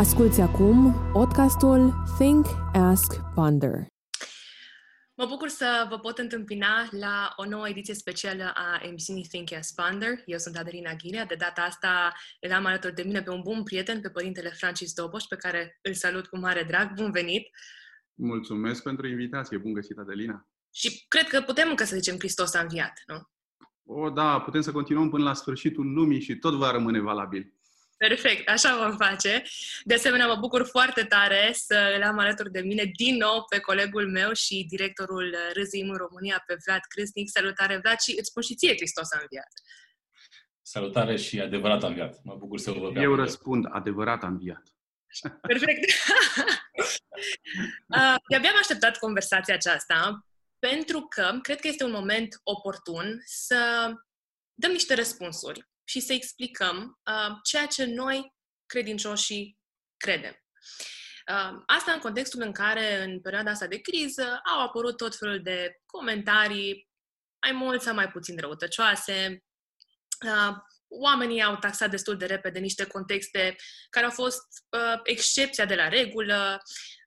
Asculți acum podcastul Think, Ask, Ponder. Mă bucur să vă pot întâmpina la o nouă ediție specială a emisiunii Think As Ponder. Eu sunt Adelina Ghirea. De data asta îl am alături de mine pe un bun prieten, pe părintele Francis Doboș, pe care îl salut cu mare drag. Bun venit! Mulțumesc pentru invitație. Bun găsit, Adelina! Și cred că putem încă să zicem Hristos a înviat, nu? O, da, putem să continuăm până la sfârșitul lumii și tot va rămâne valabil. Perfect, așa vom face. De asemenea, mă bucur foarte tare să îl am alături de mine din nou pe colegul meu și directorul RZIM în România, pe Vlad Crâsnic. Salutare, Vlad, și îți spun și ție, Hristos a înviat. Salutare și adevărat a înviat. Mă bucur să vă Eu răspund, adevărat a înviat. Perfect. uh, de-abia am așteptat conversația aceasta pentru că cred că este un moment oportun să dăm niște răspunsuri și să explicăm uh, ceea ce noi, credincioșii, credem. Uh, asta în contextul în care, în perioada asta de criză, au apărut tot felul de comentarii, mai mult sau mai puțin răutăcioase. Uh, oamenii au taxat destul de repede niște contexte care au fost uh, excepția de la regulă,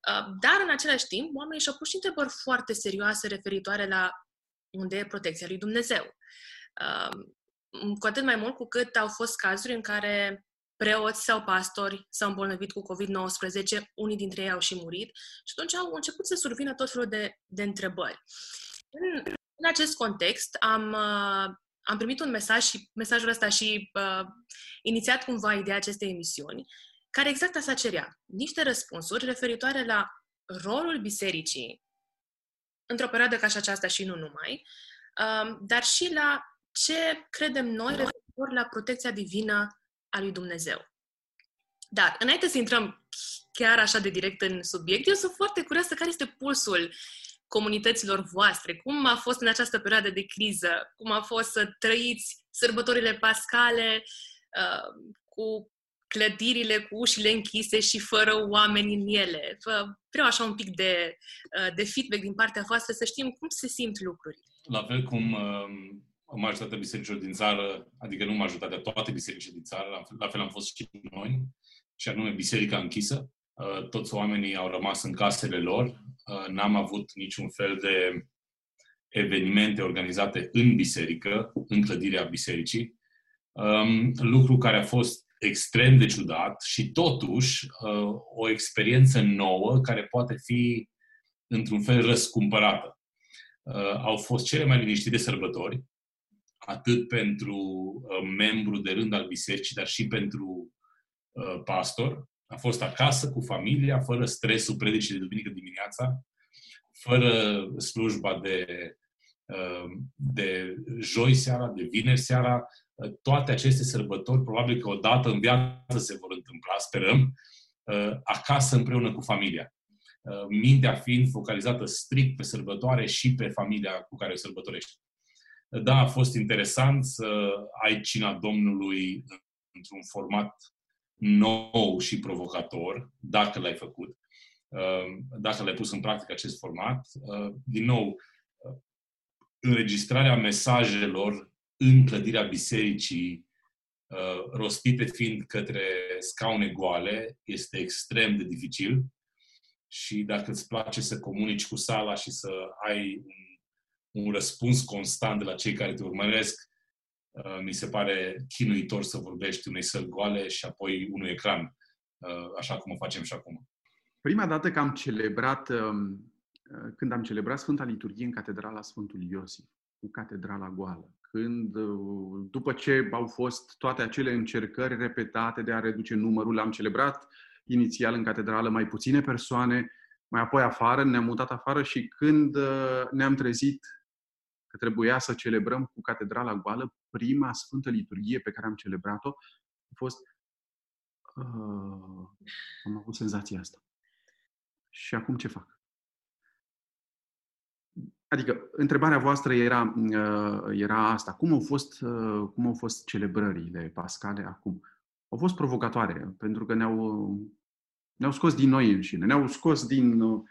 uh, dar în același timp oamenii și-au pus și întrebări foarte serioase referitoare la unde e protecția lui Dumnezeu. Uh, cu atât mai mult cu cât au fost cazuri în care preoți sau pastori s-au îmbolnăvit cu COVID-19, unii dintre ei au și murit și atunci au început să survină tot felul de, de întrebări. În, în acest context am, uh, am primit un mesaj și mesajul ăsta și uh, inițiat cumva ideea acestei emisiuni, care exact asta cerea. Niște răspunsuri referitoare la rolul bisericii într-o perioadă ca și aceasta și nu numai, uh, dar și la ce credem noi referitor la protecția divină a lui Dumnezeu. Dar, înainte să intrăm chiar așa de direct în subiect, eu sunt foarte curioasă care este pulsul comunităților voastre. Cum a fost în această perioadă de criză? Cum a fost să trăiți sărbătorile pascale uh, cu clădirile cu ușile închise și fără oameni în ele? Vreau așa un pic de, uh, de feedback din partea voastră să știm cum se simt lucrurile. La fel cum uh, majoritatea bisericilor din țară, adică nu majoritatea, toate bisericile din țară, la fel am fost și noi, și anume biserica închisă. Uh, toți oamenii au rămas în casele lor, uh, n-am avut niciun fel de evenimente organizate în biserică, în clădirea bisericii, um, lucru care a fost extrem de ciudat și totuși uh, o experiență nouă care poate fi într-un fel răscumpărată. Au fost cele mai liniștite sărbători, atât pentru uh, membru de rând al bisericii, dar și pentru uh, pastor. A fost acasă cu familia, fără stresul predicii de duminică dimineața, fără slujba de, uh, de joi seara, de vineri seara. Uh, toate aceste sărbători, probabil că odată în viață se vor întâmpla, sperăm, uh, acasă împreună cu familia. Uh, mintea fiind focalizată strict pe sărbătoare și pe familia cu care o sărbătorești. Da, a fost interesant să ai cina Domnului într-un format nou și provocator, dacă l-ai făcut, uh, dacă l-ai pus în practică acest format. Uh, din nou, uh, înregistrarea mesajelor în clădirea bisericii, rostite fiind către scaune goale, este extrem de dificil și dacă îți place să comunici cu sala și să ai un un răspuns constant de la cei care te urmăresc, uh, mi se pare chinuitor să vorbești unei săli goale și apoi unui ecran, uh, așa cum o facem și acum. Prima dată că am celebrat, um, uh, când am celebrat Sfânta Liturghie în Catedrala Sfântul Iosif, cu catedrala goală, când, după ce au fost toate acele încercări repetate de a reduce numărul, am celebrat inițial în catedrală mai puține persoane, mai apoi afară, ne-am mutat afară și când ne-am trezit că trebuia să celebrăm cu catedrala goală prima Sfântă Liturghie pe care am celebrat-o, a fost... Uh, am avut senzația asta. Și acum ce fac? Adică, întrebarea voastră era, uh, era asta. Cum au, fost, uh, cum au fost celebrările pascale acum? Au fost provocatoare, pentru că ne-au, ne-au scos din noi înșine, ne-au scos din uh,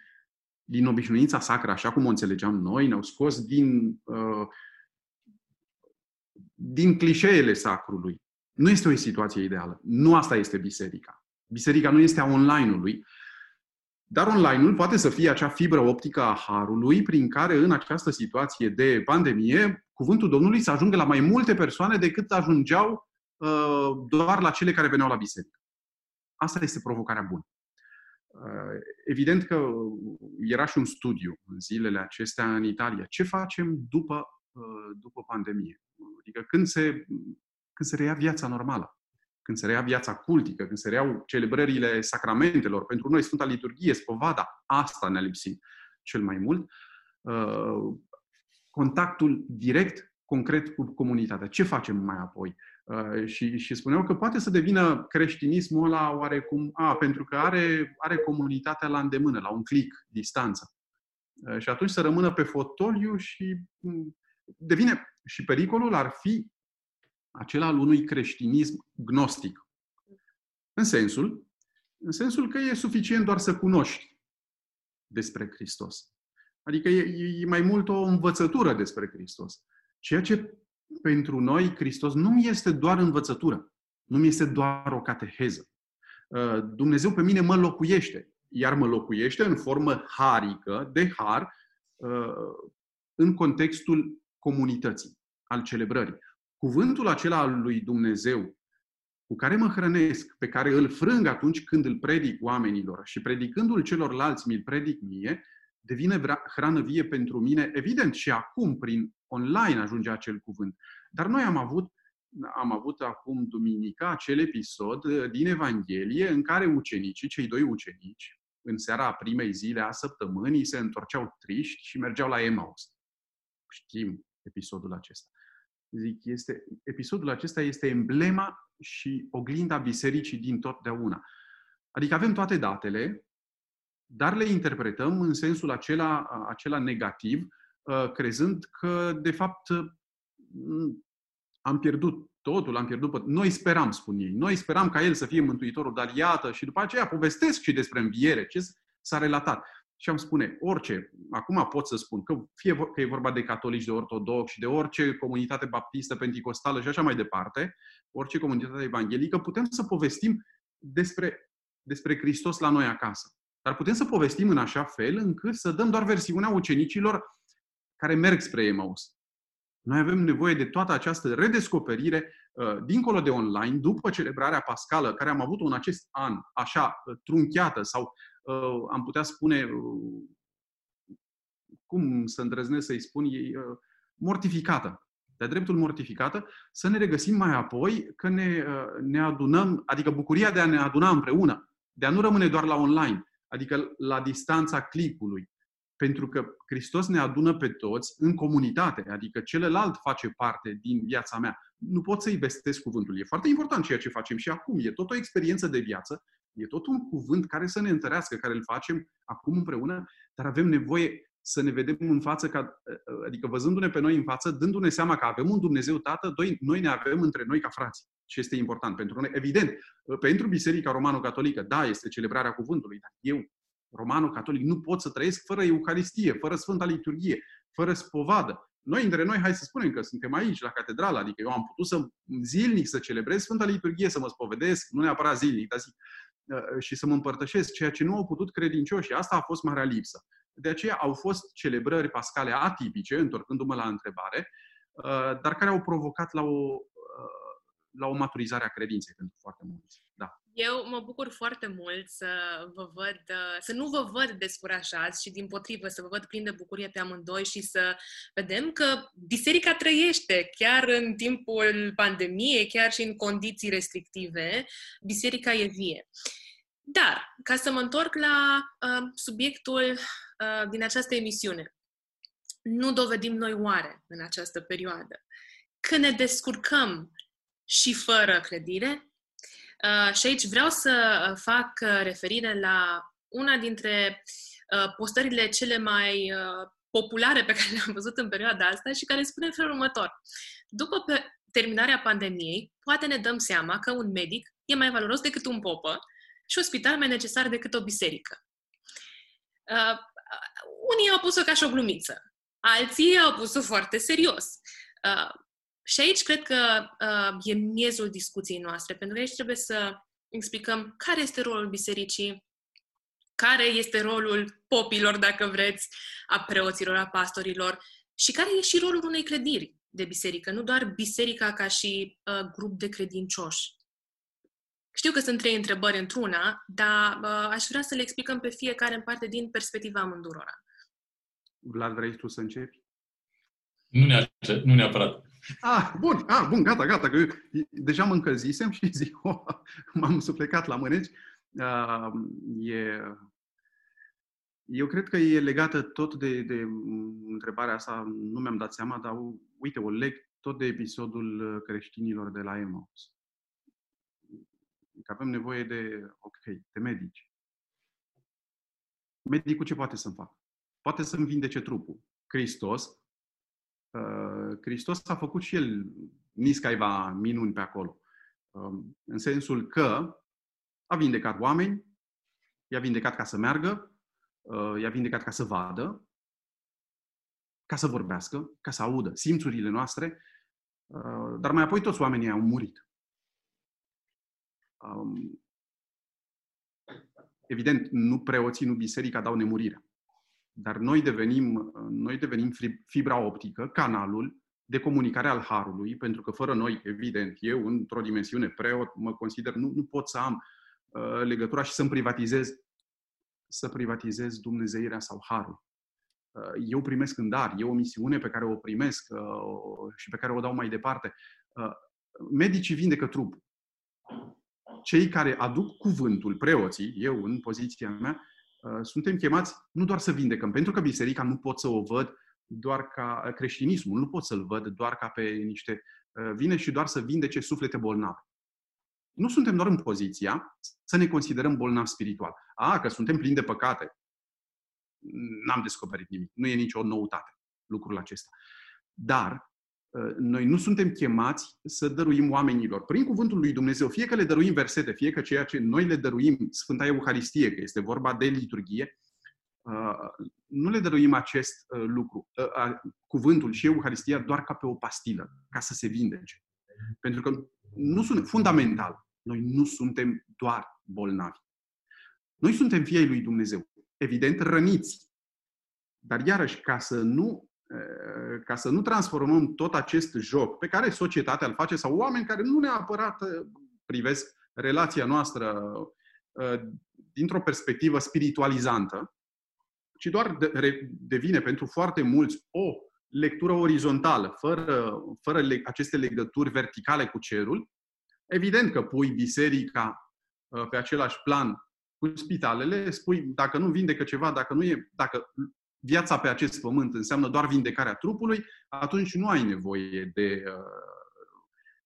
din obișnuința sacră, așa cum o înțelegeam noi, ne-au scos din, uh, din clișeele sacrului. Nu este o situație ideală. Nu asta este biserica. Biserica nu este a online-ului, dar online-ul poate să fie acea fibră optică a harului prin care în această situație de pandemie cuvântul Domnului să ajungă la mai multe persoane decât ajungeau uh, doar la cele care veneau la biserică. Asta este provocarea bună. Uh, evident că era și un studiu în zilele acestea în Italia. Ce facem după, uh, după pandemie? Adică când se, când se reia viața normală, când se reia viața cultică, când se reiau celebrările sacramentelor. Pentru noi Sfânta Liturghie, Spovada, asta ne-a lipsit cel mai mult. Uh, contactul direct, concret cu comunitatea. Ce facem mai apoi? Uh, și, și spuneau că poate să devină creștinismul ăla oarecum, a, pentru că are, are comunitatea la îndemână, la un click distanță. Uh, și atunci să rămână pe fotoliu și mm, devine, și pericolul ar fi acela al unui creștinism gnostic. În sensul, în sensul că e suficient doar să cunoști despre Hristos. Adică e, e mai mult o învățătură despre Hristos. Ceea ce pentru noi Hristos nu este doar învățătură, nu este doar o cateheză. Uh, Dumnezeu pe mine mă locuiește, iar mă locuiește în formă harică, de har, uh, în contextul comunității, al celebrării. Cuvântul acela al lui Dumnezeu, cu care mă hrănesc, pe care îl frâng atunci când îl predic oamenilor și predicându-l celorlalți mi-l predic mie, devine hrană vie pentru mine, evident și acum prin online ajunge acel cuvânt. Dar noi am avut, am avut acum duminica acel episod uh, din Evanghelie în care ucenicii, cei doi ucenici, în seara primei zile a săptămânii, se întorceau triști și mergeau la Emmaus. Știm episodul acesta. Zic, este, episodul acesta este emblema și oglinda bisericii din totdeauna. Adică avem toate datele, dar le interpretăm în sensul acela, acela negativ, uh, crezând că, de fapt, mm, am pierdut totul, am pierdut. Noi speram, spun ei. Noi speram ca el să fie mântuitorul, dar iată, și după aceea povestesc și despre înviere, ce s-a relatat. Și am spune, orice, acum pot să spun, că fie că e vorba de catolici, de ortodoxi, de orice comunitate baptistă, penticostală și așa mai departe, orice comunitate evanghelică, putem să povestim despre, despre Hristos la noi acasă. Dar putem să povestim în așa fel încât să dăm doar versiunea ucenicilor care merg spre Emaus. Noi avem nevoie de toată această redescoperire uh, dincolo de online, după celebrarea pascală, care am avut-o în acest an, așa, uh, trunchiată sau uh, am putea spune, cum să îndrăznesc să-i spun, e mortificată. De dreptul mortificată, să ne regăsim mai apoi că ne, ne adunăm, adică bucuria de a ne aduna împreună, de a nu rămâne doar la online, adică la distanța clipului. Pentru că Hristos ne adună pe toți în comunitate, adică celălalt face parte din viața mea. Nu pot să-i vestesc cuvântul. E foarte important ceea ce facem și acum. E tot o experiență de viață, e tot un cuvânt care să ne întărească, care îl facem acum împreună, dar avem nevoie să ne vedem în față, ca, adică văzându-ne pe noi în față, dându-ne seama că avem un Dumnezeu Tată, doi, noi ne avem între noi ca frați. Și este important pentru noi. Evident, pentru Biserica Romano-Catolică, da, este celebrarea cuvântului, dar eu, romano-catolic, nu pot să trăiesc fără Eucaristie, fără Sfânta Liturghie, fără spovadă. Noi, între noi, hai să spunem că suntem aici, la catedrală, adică eu am putut să zilnic să celebrez Sfânta Liturghie, să mă spovedesc, nu neapărat zilnic, dar zic, și să mă împărtășesc, ceea ce nu au putut credincioși. Asta a fost marea lipsă. De aceea au fost celebrări pascale atipice, întorcându-mă la întrebare, uh, dar care au provocat la o, uh, la o maturizare a credinței pentru foarte mulți. Da. Eu mă bucur foarte mult să vă văd, uh, să nu vă văd descurajați și din potrivă să vă văd plin de bucurie pe amândoi și să vedem că biserica trăiește chiar în timpul pandemiei, chiar și în condiții restrictive, biserica e vie. Dar, ca să mă întorc la uh, subiectul Uh, din această emisiune. Nu dovedim noi oare în această perioadă că ne descurcăm și fără credire? Uh, și aici vreau să uh, fac referire la una dintre postările cele mai populare pe care le-am văzut în perioada asta și care spune în felul următor. După terminarea pandemiei, poate ne dăm seama că un medic e mai valoros decât un popă și un spital mai necesar decât o biserică unii au pus-o ca și o glumiță, alții au pus-o foarte serios. Uh, și aici cred că uh, e miezul discuției noastre, pentru că aici trebuie să explicăm care este rolul bisericii, care este rolul popilor, dacă vreți, a preoților, a pastorilor și care e și rolul unei crediri de biserică, nu doar biserica ca și uh, grup de credincioși. Știu că sunt trei întrebări într-una, dar uh, aș vrea să le explicăm pe fiecare în parte din perspectiva amândurora. Vlad, vrei tu să începi? Nu, neapărat. Nu neapărat. Ah, bun, ah, bun, gata, gata, că deja mă încălzisem și zic, oh, m-am suflecat la mâneci. Uh, e, eu cred că e legată tot de, de întrebarea asta, nu mi-am dat seama, dar uite, o leg tot de episodul creștinilor de la Emos. Că avem nevoie de, ok, de medici. Medicul ce poate să-mi facă? Poate să-mi vindece trupul. Hristos, uh, Hristos a făcut și el niscaiva minuni pe acolo. Uh, în sensul că a vindecat oameni, i-a vindecat ca să meargă, uh, i-a vindecat ca să vadă, ca să vorbească, ca să audă simțurile noastre, uh, dar mai apoi toți oamenii au murit. Um, evident, nu preoții, nu biserica dau nemurirea. Dar noi devenim, noi devenim fibra optică, canalul de comunicare al Harului, pentru că fără noi, evident, eu într-o dimensiune preot mă consider, nu, nu pot să am uh, legătura și să-mi privatizez să privatizez Dumnezeirea sau Harul. Uh, eu primesc în dar, e o misiune pe care o primesc uh, și pe care o dau mai departe. Uh, medicii vindecă trupul. Cei care aduc cuvântul, preoții, eu în poziția mea, suntem chemați nu doar să vindecăm, pentru că biserica nu pot să o văd doar ca creștinismul, nu pot să-l văd doar ca pe niște... Vine și doar să vindece suflete bolnave. Nu suntem doar în poziția să ne considerăm bolnavi spiritual. A, că suntem plini de păcate n-am descoperit nimic. Nu e nicio noutate lucrul acesta. Dar ă, noi nu suntem chemați să dăruim oamenilor prin cuvântul lui Dumnezeu, fie că le dăruim versete, fie că ceea ce noi le dăruim, Sfânta Euharistie, că este vorba de liturghie, ă, nu le dăruim acest ă, lucru, cuvântul și Euharistia doar ca pe o pastilă, ca să se vindece. Pentru că nu sunt fundamental. Noi nu suntem doar bolnavi. Noi suntem fiei lui Dumnezeu evident, răniți. Dar iarăși, ca să nu ca să nu transformăm tot acest joc pe care societatea îl face sau oameni care nu neapărat privesc relația noastră dintr-o perspectivă spiritualizantă, ci doar devine pentru foarte mulți o lectură orizontală, fără, fără aceste legături verticale cu cerul, evident că pui biserica pe același plan cu spitalele, spui, dacă nu vindecă ceva, dacă nu e, dacă viața pe acest pământ înseamnă doar vindecarea trupului, atunci nu ai nevoie de, uh,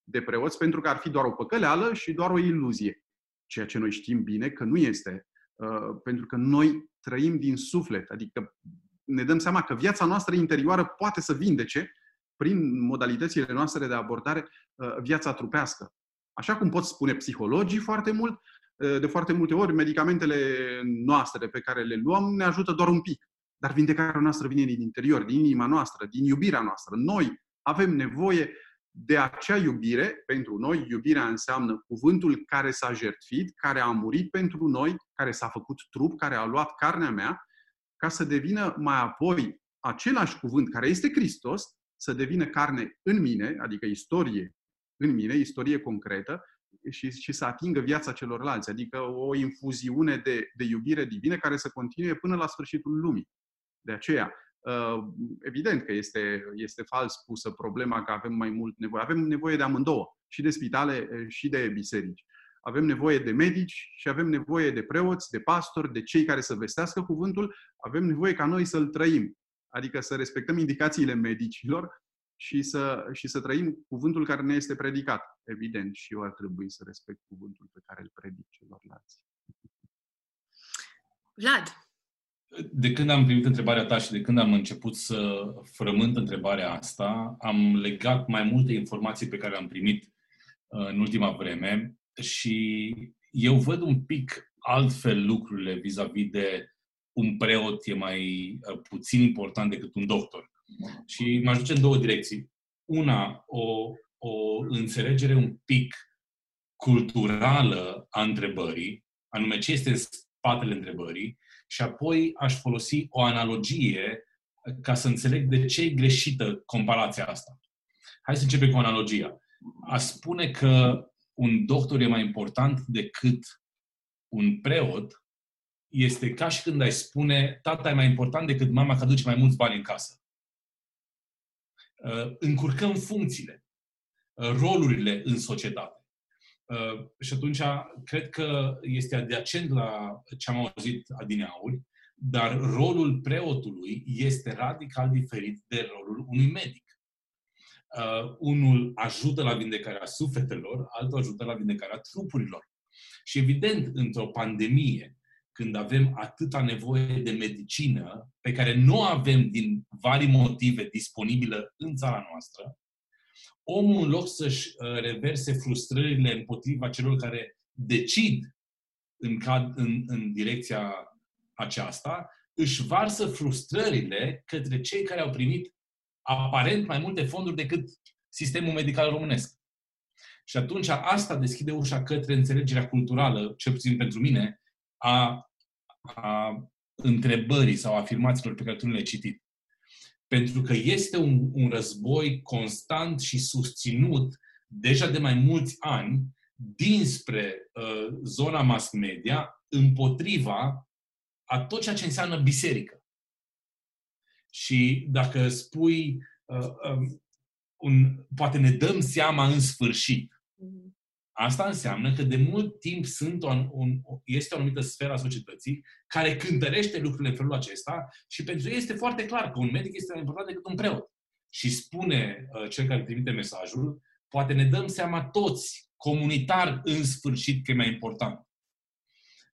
de preoți, pentru că ar fi doar o păcăleală și doar o iluzie. Ceea ce noi știm bine că nu este. Uh, pentru că noi trăim din suflet, adică ne dăm seama că viața noastră interioară poate să vindece, prin modalitățile noastre de abordare, uh, viața trupească. Așa cum pot spune psihologii foarte mult, Eh, de foarte multe ori, medicamentele noastre pe care le luăm ne ajută doar un pic. Dar vindecarea noastră vine din interior, din inima noastră, din iubirea noastră. Noi avem nevoie de acea iubire. Pentru noi, iubirea înseamnă cuvântul care s-a jertfit, care a murit pentru noi, care s-a făcut trup, care a luat carnea mea, ca să devină mai apoi același cuvânt care este Hristos, să devină carne în mine, adică istorie în mine, istorie concretă, și, și să atingă viața celorlalți, adică o infuziune de, de iubire divină care să continue până la sfârșitul lumii. De aceea, uh, evident că este, este fals pusă problema că avem mai mult nevoie. Avem nevoie de amândouă, și de spitale uh, și de biserici. Avem nevoie de medici și avem nevoie de preoți, de pastori, de cei care să vestească cuvântul. Avem nevoie ca noi să-l trăim. Adică să respectăm indicațiile medicilor și să, și să trăim cuvântul care ne este predicat. Evident, și eu ar trebui să respect cuvântul pe care îl predic celorlalți. Vlad! De când am primit întrebarea ta și de când am început să frământ întrebarea asta, am legat mai multe informații pe care le-am primit uh, în ultima vreme și eu văd un pic altfel lucrurile vis-a-vis de un preot e mai uh, puțin important decât un doctor. Și mă duce în două direcții. Una, o, o înțelegere un pic culturală a întrebării, anume ce este în spatele întrebării, și apoi aș folosi o analogie ca să înțeleg de ce e greșită comparația asta. Hai să începem cu analogia. A spune că un doctor e mai important decât un preot este ca și când ai spune tata e mai important decât mama că aduce mai mulți bani în casă. Uh, încurcăm funcțiile, uh, rolurile în societate. Uh, și atunci cred că este adiacent la ce am auzit adineauri, dar rolul preotului este radical diferit de rolul unui medic. Uh, unul ajută la vindecarea sufletelor, altul ajută la vindecarea trupurilor. Și evident, într-o pandemie, când avem atâta nevoie de medicină, pe care nu avem din vari motive disponibilă în țara noastră, omul, în loc să-și uh, reverse frustrările împotriva celor care decid în, în, în direcția aceasta, își varsă frustrările către cei care au primit aparent mai multe fonduri decât sistemul medical românesc. Și atunci asta deschide ușa către înțelegerea culturală, cel puțin pentru mine, a, a întrebării sau afirmațiilor pe care tu le-ai citit. Pentru că este un, un război constant și susținut deja de mai mulți ani dinspre uh, zona mass media împotriva a tot ceea ce înseamnă biserică. Și dacă spui, uh, um, un, poate ne dăm seama în sfârșit, mm-hmm. Asta înseamnă că de mult timp sunt o, un, este o anumită sferă a societății care cântărește lucrurile în felul acesta și pentru ei este foarte clar că un medic este mai important decât un preot. Și spune uh, cel care trimite mesajul, poate ne dăm seama toți, comunitar, în sfârșit, că e mai important.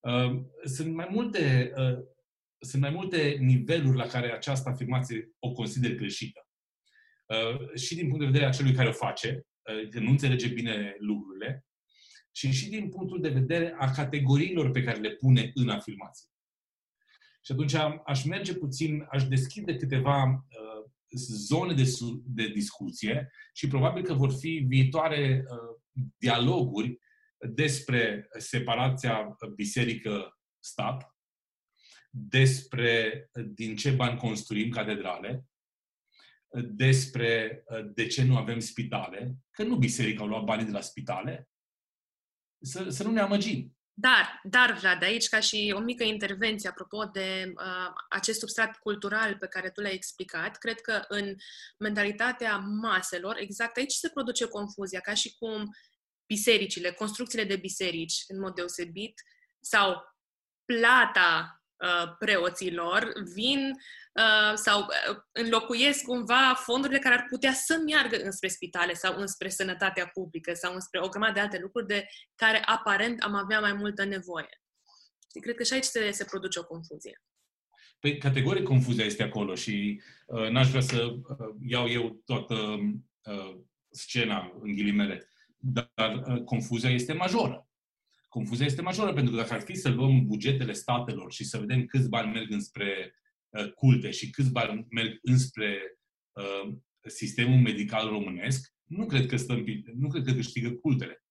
Uh, sunt mai multe, uh, sunt mai multe niveluri la care această afirmație o consider greșită. Uh, și din punct de vedere a celui care o face, uh, că nu înțelege bine lucrurile, și și din punctul de vedere a categoriilor pe care le pune în afirmație. Și atunci aș merge puțin, aș deschide câteva uh, zone de, de discuție și probabil că vor fi viitoare uh, dialoguri despre separația biserică-stat, despre din ce bani construim catedrale, despre uh, de ce nu avem spitale, că nu biserica au luat banii de la spitale, să, să nu ne amăgim. Dar, dar, Vlad, aici ca și o mică intervenție apropo de uh, acest substrat cultural pe care tu l-ai explicat, cred că în mentalitatea maselor, exact aici se produce confuzia, ca și cum bisericile, construcțiile de biserici, în mod deosebit, sau plata uh, preoților vin Uh, sau uh, înlocuiesc cumva fondurile care ar putea să meargă înspre spitale sau înspre sănătatea publică sau înspre o grămadă de alte lucruri de care aparent am avea mai multă nevoie. Și cred că și aici se, se produce o confuzie. Păi, categoric confuzia este acolo și uh, n-aș vrea să uh, iau eu toată uh, scena, în ghilimele, dar uh, confuzia este majoră. Confuzia este majoră pentru că dacă ar fi să luăm bugetele statelor și să vedem câți bani merg înspre Uh, culte și câți bani merg înspre uh, sistemul medical românesc, nu cred că, stăm, nu cred că câștigă cultele.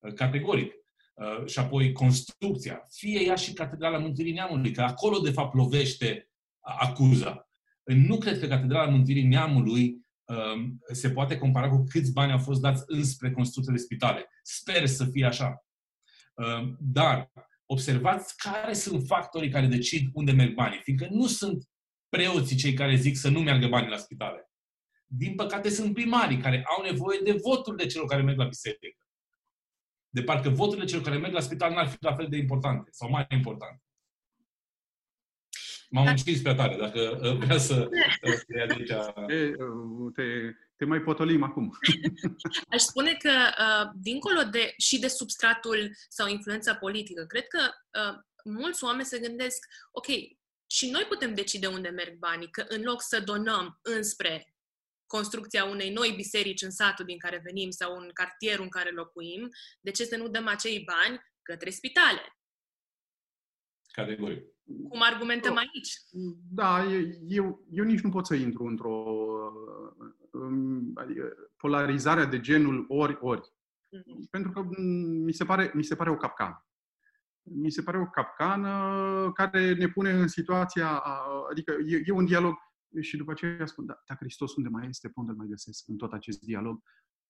Uh, categoric. Uh, și apoi construcția. Fie ea și Catedrala Mântuirii Neamului, că acolo de fapt lovește acuza. Nu cred că Catedrala Mântuirii Neamului uh, se poate compara cu câți bani au fost dați înspre construcția de spitale. Sper să fie așa. Uh, dar observați care sunt factorii care decid unde merg banii, fiindcă nu sunt preoții cei care zic să nu meargă banii la spitale. Din păcate sunt primarii care au nevoie de voturile celor care merg la biserică. De parcă voturile celor care merg la spital n-ar fi la fel de importante sau mai importante. M-am încins prea tare, dacă uh, vrea să te ia de aici. Uh, te, te mai potolim acum. Aș spune că, uh, dincolo de și de substratul sau influența politică, cred că uh, mulți oameni se gândesc, ok, și noi putem decide unde merg banii, că în loc să donăm înspre construcția unei noi biserici în satul din care venim sau în cartierul în care locuim, de ce să nu dăm acei bani către spitale? Categoric. Cum argumentăm aici? Da, eu, eu nici nu pot să intru într-o adică polarizarea de genul ori-ori. Mm-hmm. Pentru că mi se, pare, mi se pare o capcană. Mi se pare o capcană care ne pune în situația, adică e, e un dialog și după aceea spun, da, dacă Hristos unde mai este, pe unde mai găsesc în tot acest dialog?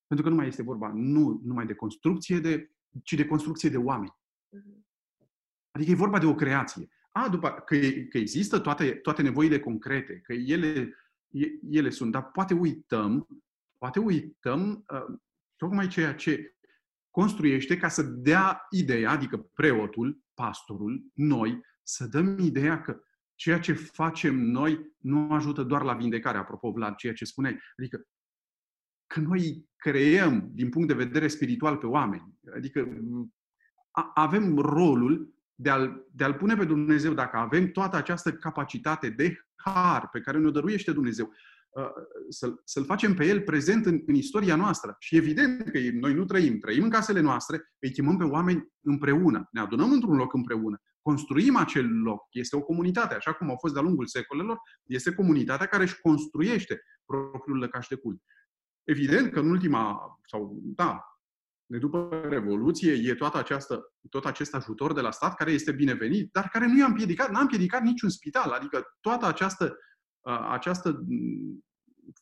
Pentru că nu mai este vorba nu numai de construcție, de, ci de construcție de oameni. Mm-hmm. Adică e vorba de o creație. A, după, că, că există toate, toate nevoile concrete, că ele, ele sunt, dar poate uităm, poate uităm uh, tocmai ceea ce construiește ca să dea ideea, adică preotul, pastorul, noi, să dăm ideea că ceea ce facem noi nu ajută doar la vindecare, apropo, la ceea ce spuneai. Adică că noi creăm din punct de vedere spiritual pe oameni. Adică avem rolul de a-l, de a-l pune pe Dumnezeu, dacă avem toată această capacitate de har pe care ne-o dăruiește Dumnezeu, uh, să-l, să-l facem pe el prezent în, în istoria noastră. Și evident că noi nu trăim, trăim în casele noastre, îi chemăm pe oameni împreună, ne adunăm într-un loc împreună, construim acel loc. Este o comunitate, așa cum au fost de-a lungul secolelor, este comunitatea care își construiește propriul lăcaș de cult. Evident că în ultima, sau da, de după Revoluție e toată această, tot acest ajutor de la stat care este binevenit, dar care nu i-a împiedicat, n-a împiedicat niciun spital. Adică toată această, această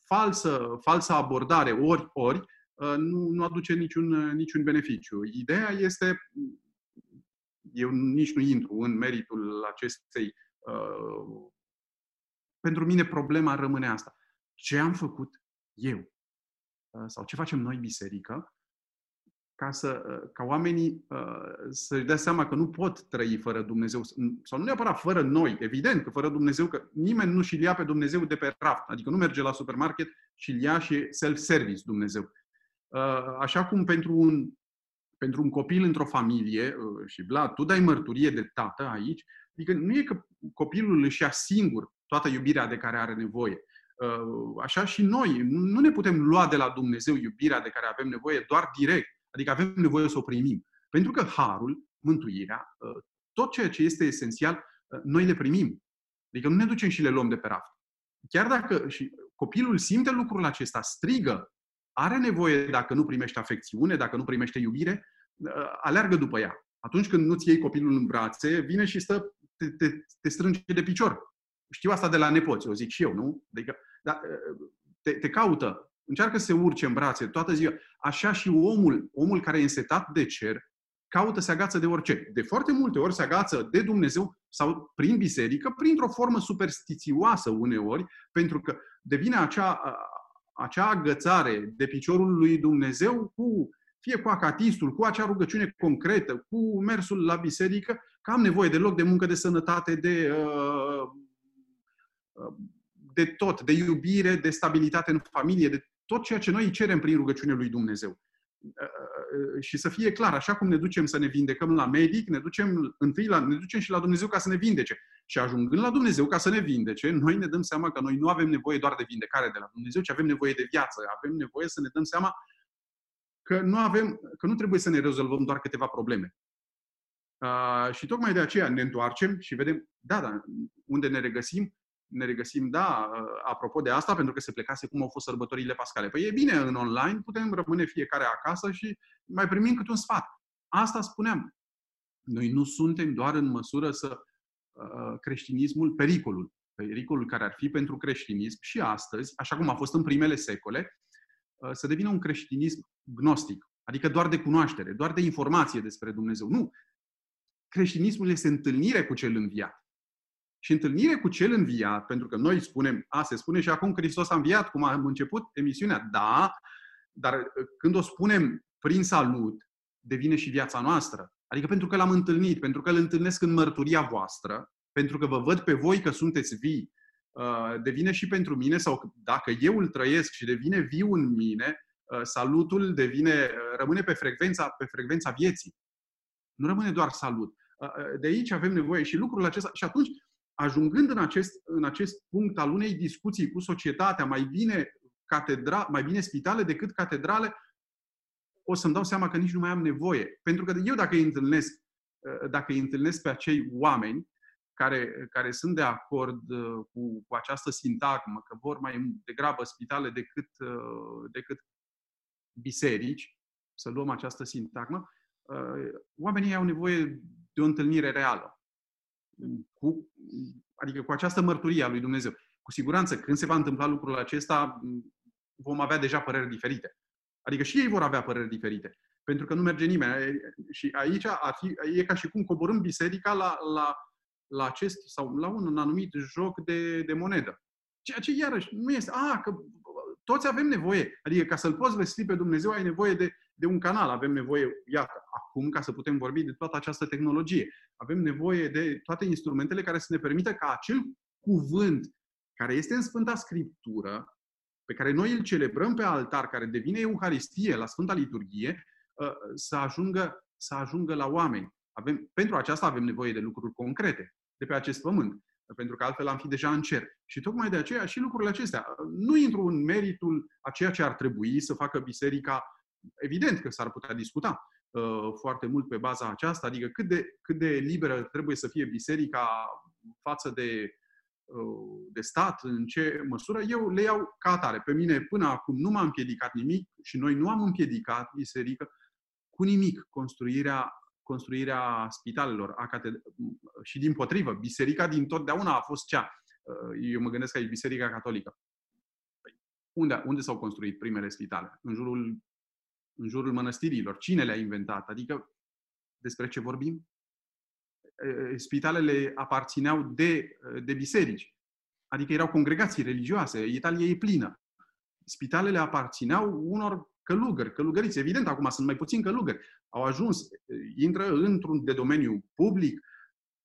falsă, falsă abordare ori, ori, nu, nu aduce niciun, niciun beneficiu. Ideea este, eu nici nu intru în meritul acestei. Pentru mine problema rămâne asta. Ce am făcut eu? Sau ce facem noi, biserică, ca, să, uh, ca oamenii uh, să-și dea seama că nu pot trăi fără Dumnezeu. Sau nu neapărat fără noi, evident că fără Dumnezeu, că nimeni nu și-l ia pe Dumnezeu de pe raft. Adică nu merge la supermarket și îl ia și self-service Dumnezeu. Uh, așa cum pentru un, pentru un copil într-o familie, și Vlad, tu dai mărturie de tată aici, adică nu e că copilul își ia singur toată iubirea de care are nevoie. Așa și noi, nu ne putem lua de la Dumnezeu iubirea de care avem nevoie doar direct Adică avem nevoie să o primim. Pentru că harul, mântuirea, ă, tot ceea ce este esențial, ă, noi le primim. Adică nu ne ducem și le luăm de pe raft. Chiar dacă și copilul simte lucrul acesta, strigă, are nevoie, dacă nu primește afecțiune, dacă nu primește iubire, ă, aleargă după ea. Atunci când nu-ți iei copilul în brațe, vine și stă, te, te, te strânge de picior. Știu asta de la nepoți, o zic și eu, nu? Adică, da, te, te caută, încearcă să se urce în brațe toată ziua. Așa și omul, omul care e însetat de cer, caută să agață de orice. De foarte multe ori se agață de Dumnezeu sau prin biserică, printr-o formă superstițioasă uneori, pentru că devine acea, acea agățare de piciorul lui Dumnezeu cu fie cu acatistul, cu acea rugăciune concretă, cu mersul la biserică, că am nevoie de loc de muncă, de sănătate, de uh, uh, de tot, de iubire, de stabilitate în familie, de tot ceea ce noi îi cerem prin rugăciunea lui Dumnezeu. Uh, uh, și să fie clar, așa cum ne ducem să ne vindecăm la medic, ne ducem întâi la, ne ducem și la Dumnezeu ca să ne vindece. Și ajungând la Dumnezeu ca să ne vindece, noi ne dăm seama că noi nu avem nevoie doar de vindecare de la Dumnezeu, ci avem nevoie de viață. Avem nevoie să ne dăm seama că nu, avem, că nu trebuie să ne rezolvăm doar câteva probleme. Uh, și tocmai de aceea ne întoarcem și vedem, da, da, unde ne regăsim, ne regăsim, da, apropo de asta, pentru că se plecase cum au fost sărbătorile pascale. Păi e bine, în online putem rămâne fiecare acasă și mai primim câte un sfat. Asta spuneam. Noi nu suntem doar în măsură să uh, creștinismul, pericolul, pericolul care ar fi pentru creștinism și astăzi, așa cum a fost în primele secole, uh, să devină un creștinism gnostic, adică doar de cunoaștere, doar de informație despre Dumnezeu. Nu. Creștinismul este întâlnire cu cel înviat și întâlnire cu cel înviat, pentru că noi spunem, a, se spune și acum Hristos a înviat, cum am început emisiunea, da, dar uh, când o spunem prin salut, devine și viața noastră. Adică pentru că l-am întâlnit, pentru că îl întâlnesc în mărturia voastră, pentru că vă văd pe voi că sunteți vii, uh, devine și pentru mine, sau dacă eu îl trăiesc și devine viu în mine, uh, salutul devine, rămâne pe frecvența, pe frecvența vieții. Nu rămâne doar salut. De aici avem nevoie și lucrul acesta. Și atunci ajungând în acest, în acest punct al unei discuții cu societatea, mai bine, catedra, mai bine spitale decât catedrale, o să-mi dau seama că nici nu mai am nevoie. Pentru că eu dacă îi întâlnesc, dacă îi întâlnesc pe acei oameni care, care sunt de acord uh, cu, cu această sintagmă, că vor mai degrabă spitale decât, uh, decât biserici, să luăm această sintagmă, oamenii au nevoie de o întâlnire reală. Cu, adică cu această mărturie a lui Dumnezeu. Cu siguranță, când se va întâmpla lucrul acesta, vom avea deja păreri diferite. Adică și ei vor avea păreri diferite. Pentru că nu merge nimeni. Și aici ar fi, e ca și cum coborâm biserica la, la, la acest sau la un anumit joc de, de monedă. Ceea ce iarăși nu este, a, că toți avem nevoie. Adică ca să-L poți vesti pe Dumnezeu ai nevoie de, de un canal. Avem nevoie, iată, acum ca să putem vorbi de toată această tehnologie. Avem nevoie de toate instrumentele care să ne permită ca acel cuvânt care este în Sfânta Scriptură, pe care noi îl celebrăm pe altar, care devine Euharistie la Sfânta Liturghie, ă, să ajungă, să ajungă la oameni. Avem, pentru aceasta avem nevoie de lucruri concrete de pe acest pământ, pentru că altfel am fi deja în cer. Și tocmai de aceea și lucrurile acestea. Nu intru în meritul a ceea ce ar trebui să facă biserica. Evident că s-ar putea discuta uh, foarte mult pe baza aceasta, adică cât de, cât de liberă trebuie să fie biserica față de Uh, de stat, în ce măsură, eu le iau ca atare. Pe mine până acum nu m-a împiedicat nimic și noi nu am împiedicat biserică cu nimic construirea, construirea spitalelor a catedr- și din potrivă, biserica din totdeauna a fost cea. Uh, eu mă gândesc aici biserica catolică. Păi, unde, unde s-au construit primele spitale? În jurul, în jurul mănăstirilor. Cine le-a inventat? Adică despre ce vorbim? spitalele aparțineau de, de biserici, adică erau congregații religioase. Italia e plină. Spitalele aparțineau unor călugări, călugăriți. Evident, acum sunt mai puțini călugări. Au ajuns, intră într-un de domeniu public,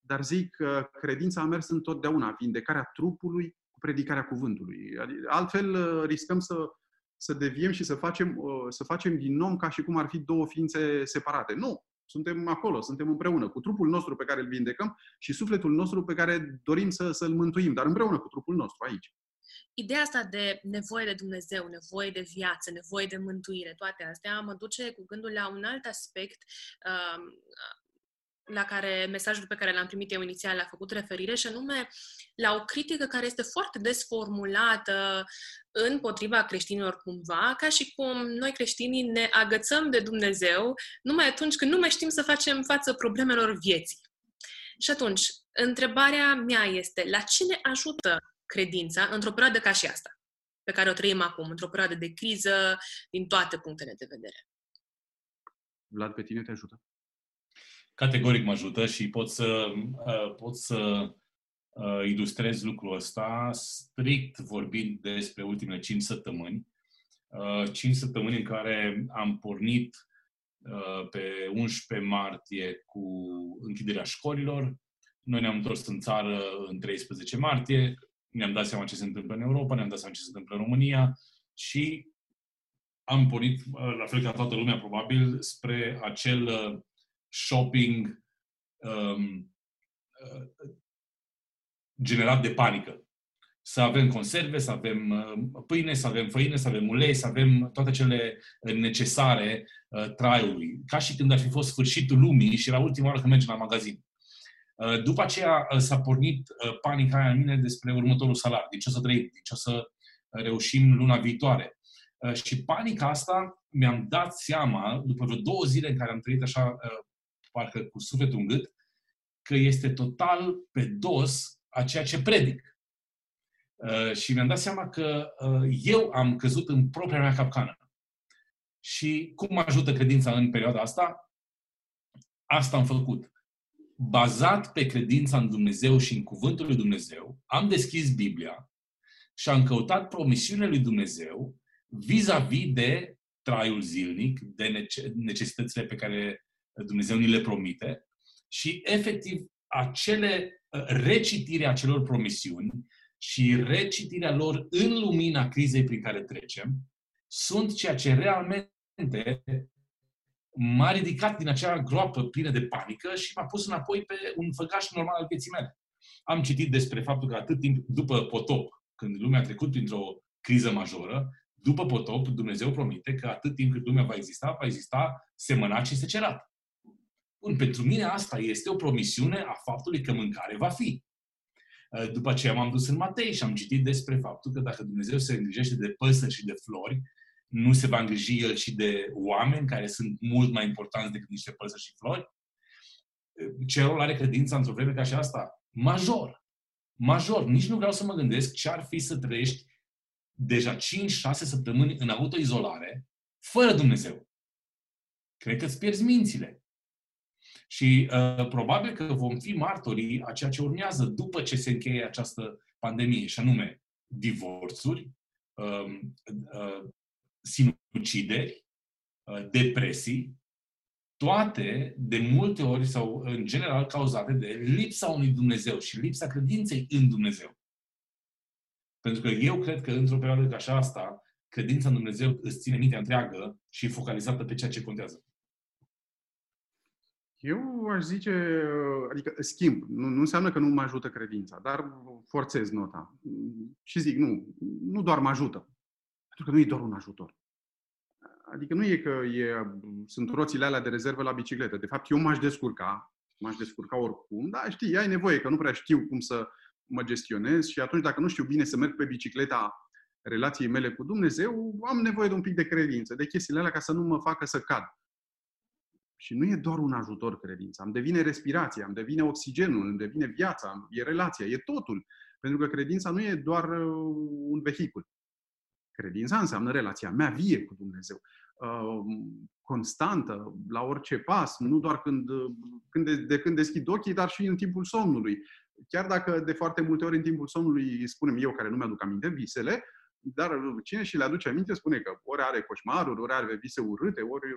dar zic că credința a mers întotdeauna, vindecarea trupului cu predicarea cuvântului. Altfel riscăm să, să deviem și să facem, să facem din om ca și cum ar fi două ființe separate. Nu! Suntem acolo, suntem împreună cu trupul nostru pe care îl vindecăm și sufletul nostru pe care dorim să, să-l mântuim, dar împreună cu trupul nostru aici. Ideea asta de nevoie de Dumnezeu, nevoie de viață, nevoie de mântuire, toate astea mă duce cu gândul la un alt aspect uh, la care mesajul pe care l-am primit eu inițial a făcut referire și anume la o critică care este foarte des formulată împotriva creștinilor cumva, ca și cum noi creștinii ne agățăm de Dumnezeu numai atunci când nu mai știm să facem față problemelor vieții. Și atunci, întrebarea mea este, la ce ne ajută credința într-o perioadă ca și asta, pe care o trăim acum, într-o perioadă de criză, din toate punctele de vedere? Vlad, pe tine te ajută? Categoric mă ajută și pot să, uh, pot să uh, ilustrez lucrul ăsta strict vorbind despre ultimele 5 săptămâni. 5 uh, săptămâni în care am pornit pe 11 martie cu închiderea școlilor. Noi ne-am întors în țară în 13 martie, ne-am dat seama ce se întâmplă în Europa, ne-am dat seama ce se întâmplă în România și am pornit, la fel ca toată lumea probabil, spre acel shopping um, uh, generat de panică. Să avem conserve, să avem uh, pâine, să avem făină, să avem ulei, să avem toate cele necesare uh, traiului. Ca și când ar fi fost sfârșitul lumii și era ultima oară când mergem la magazin. Uh, după aceea uh, s-a pornit uh, panica aia în mine despre următorul salar, din ce o să trăim, din ce o să reușim luna viitoare. Și panica asta mi-am dat seama, după vreo două zile în care am trăit așa parcă cu sufletul în gât, că este total pe dos a ceea ce predic. Uh, și mi-am dat seama că uh, eu am căzut în propria mea capcană. Și cum mă ajută credința în perioada asta? Asta am făcut. Bazat pe credința în Dumnezeu și în Cuvântul lui Dumnezeu, am deschis Biblia și am căutat promisiunile lui Dumnezeu vis-a-vis de traiul zilnic, de necesitățile pe care Dumnezeu ni le promite și efectiv acele uh, recitire a celor promisiuni și recitirea lor în lumina crizei prin care trecem sunt ceea ce realmente m-a ridicat din acea groapă plină de panică și m-a pus înapoi pe un făgaș normal al vieții mele. Am citit despre faptul că atât timp după potop, când lumea a trecut printr-o criză majoră, după potop, Dumnezeu promite că atât timp cât lumea va exista, va exista semănat și secerat. Bun, pentru mine asta este o promisiune a faptului că mâncare va fi. Uh, după aceea m-am dus în Matei și am citit despre faptul că dacă Dumnezeu se îngrijește de păsări și de flori, nu se va îngriji el și de oameni care sunt mult mai importanți decât niște păsări și flori? Ce rol are credința într-o vreme ca și asta? Major. Major. Nici nu vreau să mă gândesc ce ar fi să trăiești deja 5-6 săptămâni în autoizolare, fără Dumnezeu. Cred că îți pierzi mințile. Și uh, probabil că vom fi martorii a ceea ce urmează după ce se încheie această pandemie, și anume divorțuri, uh, uh, sinucideri, uh, depresii, toate de multe ori sau în general cauzate de lipsa unui Dumnezeu și lipsa credinței în Dumnezeu. Pentru că eu cred că într-o perioadă ca asta, credința în Dumnezeu îți ține mintea întreagă și e focalizată pe ceea ce contează. Eu aș zice, adică schimb, nu, nu înseamnă că nu mă ajută credința, dar forțez nota. Și zic, nu, nu doar mă ajută, pentru că nu e doar un ajutor. Adică nu e că e, sunt roțile alea de rezervă la bicicletă. De fapt, eu m-aș descurca, m-aș descurca oricum, dar știi, ai nevoie, că nu prea știu cum să mă gestionez și atunci dacă nu știu bine să merg pe bicicleta relației mele cu Dumnezeu, am nevoie de un pic de credință, de chestiile alea ca să nu mă facă să cad. Și nu e doar un ajutor credința, îmi devine respirația, îmi devine oxigenul, îmi devine viața, e relația, e totul. Pentru că credința nu e doar uh, un vehicul. Credința înseamnă relația mea vie cu Dumnezeu, uh, constantă, la orice pas, nu doar când, uh, când de, de când deschid ochii, dar și în timpul somnului. Chiar dacă de foarte multe ori în timpul somnului, spunem eu, care nu mi-aduc aminte, visele, dar cine și le aduce aminte spune că ori are coșmaruri, ori are vise urâte, ori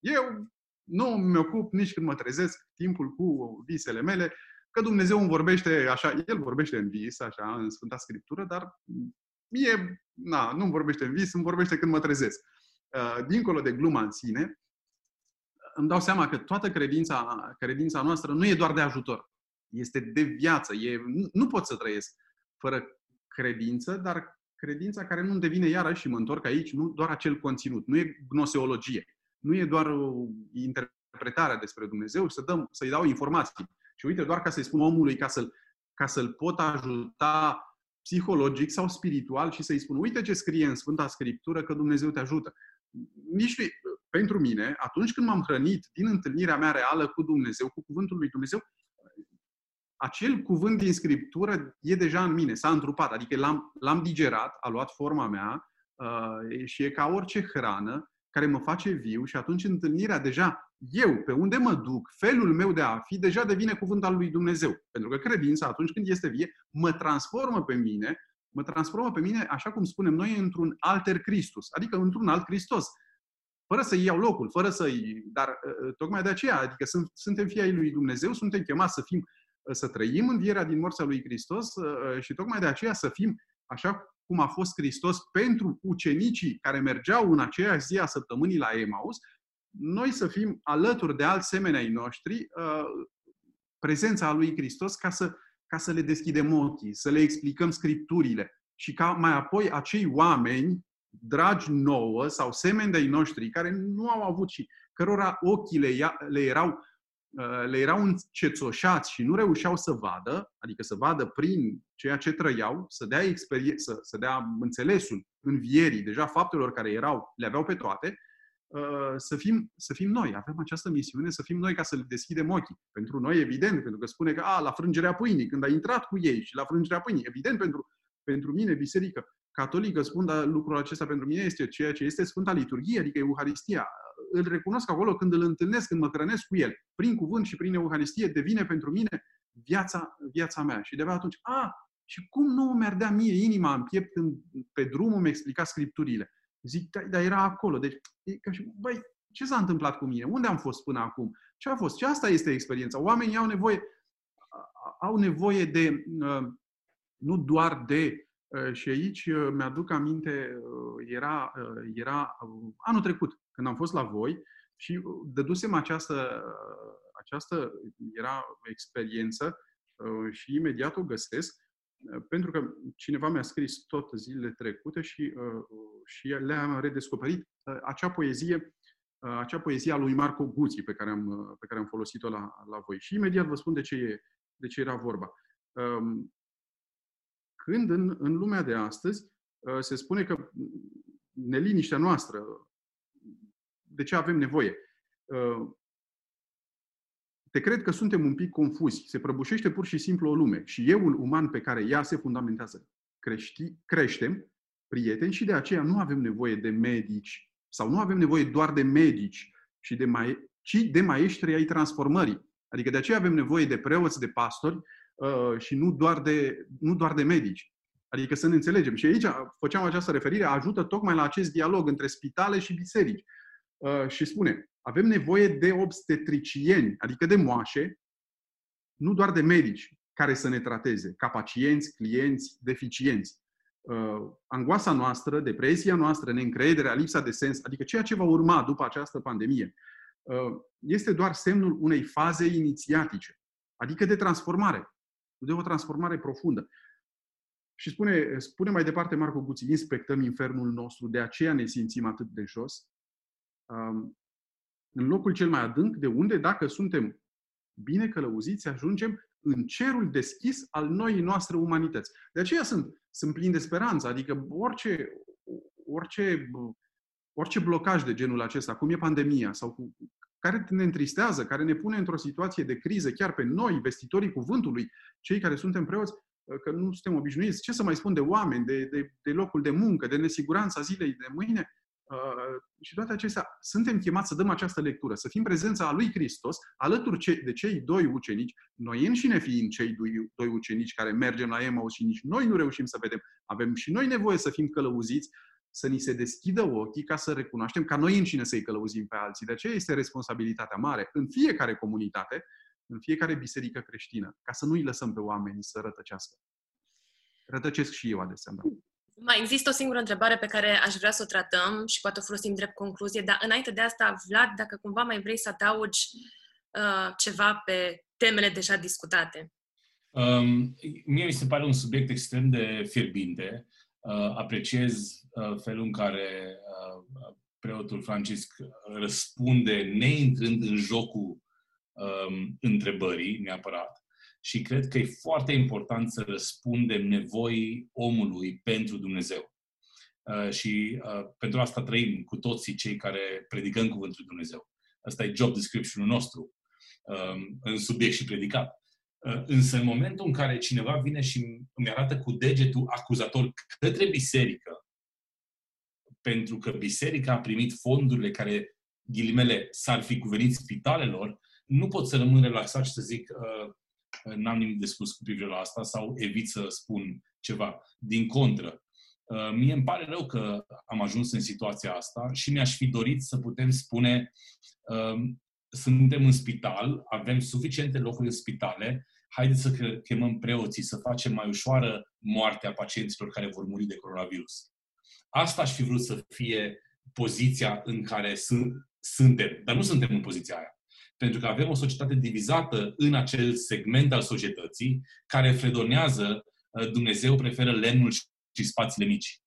eu nu mi-ocup nici când mă trezesc timpul cu visele mele, că Dumnezeu îmi vorbește așa, El vorbește în vis, așa, în Sfânta Scriptură, dar mie, na, nu îmi vorbește în vis, îmi vorbește când mă trezesc. Uh, dincolo de gluma în sine, îmi dau seama că toată credința, credința noastră nu e doar de ajutor. Este de viață. E, nu, nu pot să trăiesc fără credință, dar credința care nu devine iarăși, și mă întorc aici, nu doar acel conținut, nu e gnoseologie nu e doar o interpretare despre Dumnezeu, să dăm, să-i dau informații. Și uite, doar ca să-i spun omului, ca să-l, ca să-l pot ajuta psihologic sau spiritual și să-i spun, uite ce scrie în Sfânta Scriptură că Dumnezeu te ajută. Nici pentru mine, atunci când m-am hrănit din întâlnirea mea reală cu Dumnezeu, cu Cuvântul lui Dumnezeu, acel cuvânt din Scriptură e deja în mine, s-a întrupat, adică l-am, l-am digerat, a luat forma mea uh, și e ca orice hrană, care mă face viu și atunci întâlnirea deja, eu, pe unde mă duc, felul meu de a fi, deja devine cuvânt al lui Dumnezeu. Pentru că credința, atunci când este vie, mă transformă pe mine, mă transformă pe mine, așa cum spunem noi, într-un alter Christus, adică într-un alt Hristos. Fără să iau locul, fără să Dar ă, ă, tocmai de aceea, adică sunt, suntem fii ai lui Dumnezeu, suntem chemați să fim, ă, să trăim învierea din morța lui Hristos și tocmai de aceea să fim așa cum a fost Hristos pentru ucenicii care mergeau în aceeași zi a săptămânii la Emaus, noi să fim alături de alți semeni ai noștri, uh, prezența lui Hristos, ca să, ca să le deschidem ochii, să le explicăm scripturile. Și ca mai apoi acei oameni dragi nouă sau semeni de-ai noștri care nu au avut și cărora ochii le, le erau Uh, le erau încețoșați și nu reușeau să vadă, adică să vadă prin ceea ce trăiau, să dea, experiență, să dea înțelesul învierii, deja faptelor care erau, le aveau pe toate, uh, să fim, să fim noi. Avem această misiune să fim noi ca să le deschidem ochii. Pentru noi, evident, pentru că spune că a, la frângerea pâinii, când a intrat cu ei și la frângerea pâinii, evident, pentru, pentru mine, biserică catolică, spun, dar lucrul acesta pentru mine este ceea ce este Sfânta Liturghie, adică Euharistia îl recunosc acolo când îl întâlnesc, când mă hrănesc cu el, prin cuvânt și prin Euharistie, devine pentru mine viața, viața mea. Și de atunci, a, și cum nu mi dea mie inima în piept când pe drumul mi explica Scripturile? Zic, dar da, era acolo. Deci, e ca și, băi, ce s-a întâmplat cu mine? Unde am fost până acum? Ce a fost? Și asta este experiența. Oamenii au nevoie, au nevoie de, uh, nu doar de, uh, și aici uh, mi-aduc aminte, era, era anul trecut, când am fost la voi și uh, dădusem această, uh, această era o experiență uh, și imediat o găsesc, pentru că cineva mi-a scris tot zilele trecute și, și le-am redescoperit acea poezie, acea poezie a lui Marco Guzzi pe care am, pe care am folosit-o la, la voi. Și imediat vă spun de ce, e, de ce era vorba. Um, când în, în lumea de astăzi se spune că neliniștea noastră, de ce avem nevoie. Te cred că suntem un pic confuzi. Se prăbușește pur și simplu o lume și euul uman pe care ea se fundamentează. Crești, creștem prieteni și de aceea nu avem nevoie de medici sau nu avem nevoie doar de medici, și de mai, ci de maestri ai transformării. Adică de aceea avem nevoie de preoți, de pastori uh, și nu doar de, nu doar de medici. Adică să ne înțelegem. Și aici făceam această referire, ajută tocmai la acest dialog între spitale și biserici. Uh, și spune, avem nevoie de obstetricieni, adică de moașe, nu doar de medici care să ne trateze, ca pacienți, clienți, deficienți. Uh, angoasa noastră, depresia noastră, neîncrederea, lipsa de sens, adică ceea ce va urma după această pandemie, uh, este doar semnul unei faze inițiatice, adică de transformare, de o transformare profundă. Și spune, spune mai departe Marco Guții, inspectăm infernul nostru, de aceea ne simțim atât de jos. Um, în locul cel mai adânc, de unde, dacă suntem bine călăuziți, ajungem în cerul deschis al noii noastre umanități. De aceea sunt, sunt plin de speranță, adică orice, orice, orice blocaj de genul acesta, cum e pandemia, sau cu, care ne întristează, care ne pune într-o situație de criză, chiar pe noi, vestitorii cuvântului, cei care suntem preoți, că nu suntem obișnuiți, ce să mai spun de oameni, de, de, de locul de muncă, de nesiguranța zilei de mâine, Uh, și toate acestea, suntem chemați să dăm această lectură, să fim prezența a lui Hristos alături de cei doi ucenici, noi înșine fiind cei doi, doi ucenici care mergem la Emaus și nici noi nu reușim să vedem. Avem și noi nevoie să fim călăuziți, să ni se deschidă ochii ca să recunoaștem, ca noi înșine să-i călăuzim pe alții. De aceea este responsabilitatea mare în fiecare comunitate, în fiecare biserică creștină, ca să nu-i lăsăm pe oameni să rătăcească. Rătăcesc și eu adesea, da. Mai există o singură întrebare pe care aș vrea să o tratăm și poate o folosim drept concluzie, dar înainte de asta, Vlad, dacă cumva mai vrei să adaugi uh, ceva pe temele deja discutate. Um, mie mi se pare un subiect extrem de fierbinte. Uh, apreciez uh, felul în care uh, preotul Francisc răspunde neintrând în jocul um, întrebării neapărat și cred că e foarte important să răspundem nevoii omului pentru Dumnezeu. Uh, și uh, pentru asta trăim cu toții cei care predicăm Cuvântul Dumnezeu. Asta e job description-ul nostru um, în subiect și predicat. Uh, însă în momentul în care cineva vine și îmi arată cu degetul acuzator către biserică, pentru că biserica a primit fondurile care, ghilimele, s-ar fi cuvenit spitalelor, nu pot să rămân relaxat și să zic, uh, n-am nimic de spus cu privire la asta sau evit să spun ceva. Din contră, uh, mie îmi pare rău că am ajuns în situația asta și mi-aș fi dorit să putem spune um, suntem în spital, avem suficiente locuri în spitale, haideți să chemăm preoții să facem mai ușoară moartea pacienților care vor muri de coronavirus. Asta aș fi vrut să fie poziția în care sunt, suntem, dar nu suntem în poziția aia pentru că avem o societate divizată în acel segment al societății care fredonează uh, Dumnezeu preferă lemnul și spațiile mici.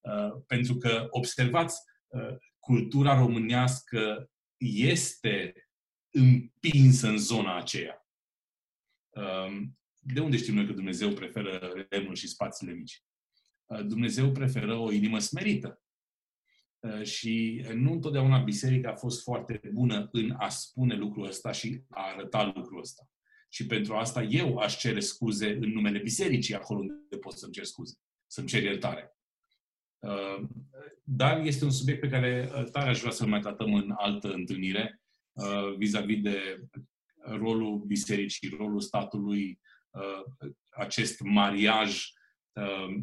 Uh, pentru că, observați, uh, cultura românească este împinsă în zona aceea. Um, de unde știm noi că Dumnezeu preferă lemnul și spațiile mici? Dumnezeu preferă o inimă smerită. Uh, și nu întotdeauna biserica a fost foarte bună în a spune lucrul ăsta și a arăta lucrul ăsta. Și pentru asta eu aș cere scuze în numele bisericii acolo unde pot să-mi cer scuze, să-mi cer iertare. Uh, dar este un subiect pe care uh, tare aș vrea să-l mai tratăm în altă întâlnire vis-a-vis de rolul bisericii, rolul statului, acest mariaj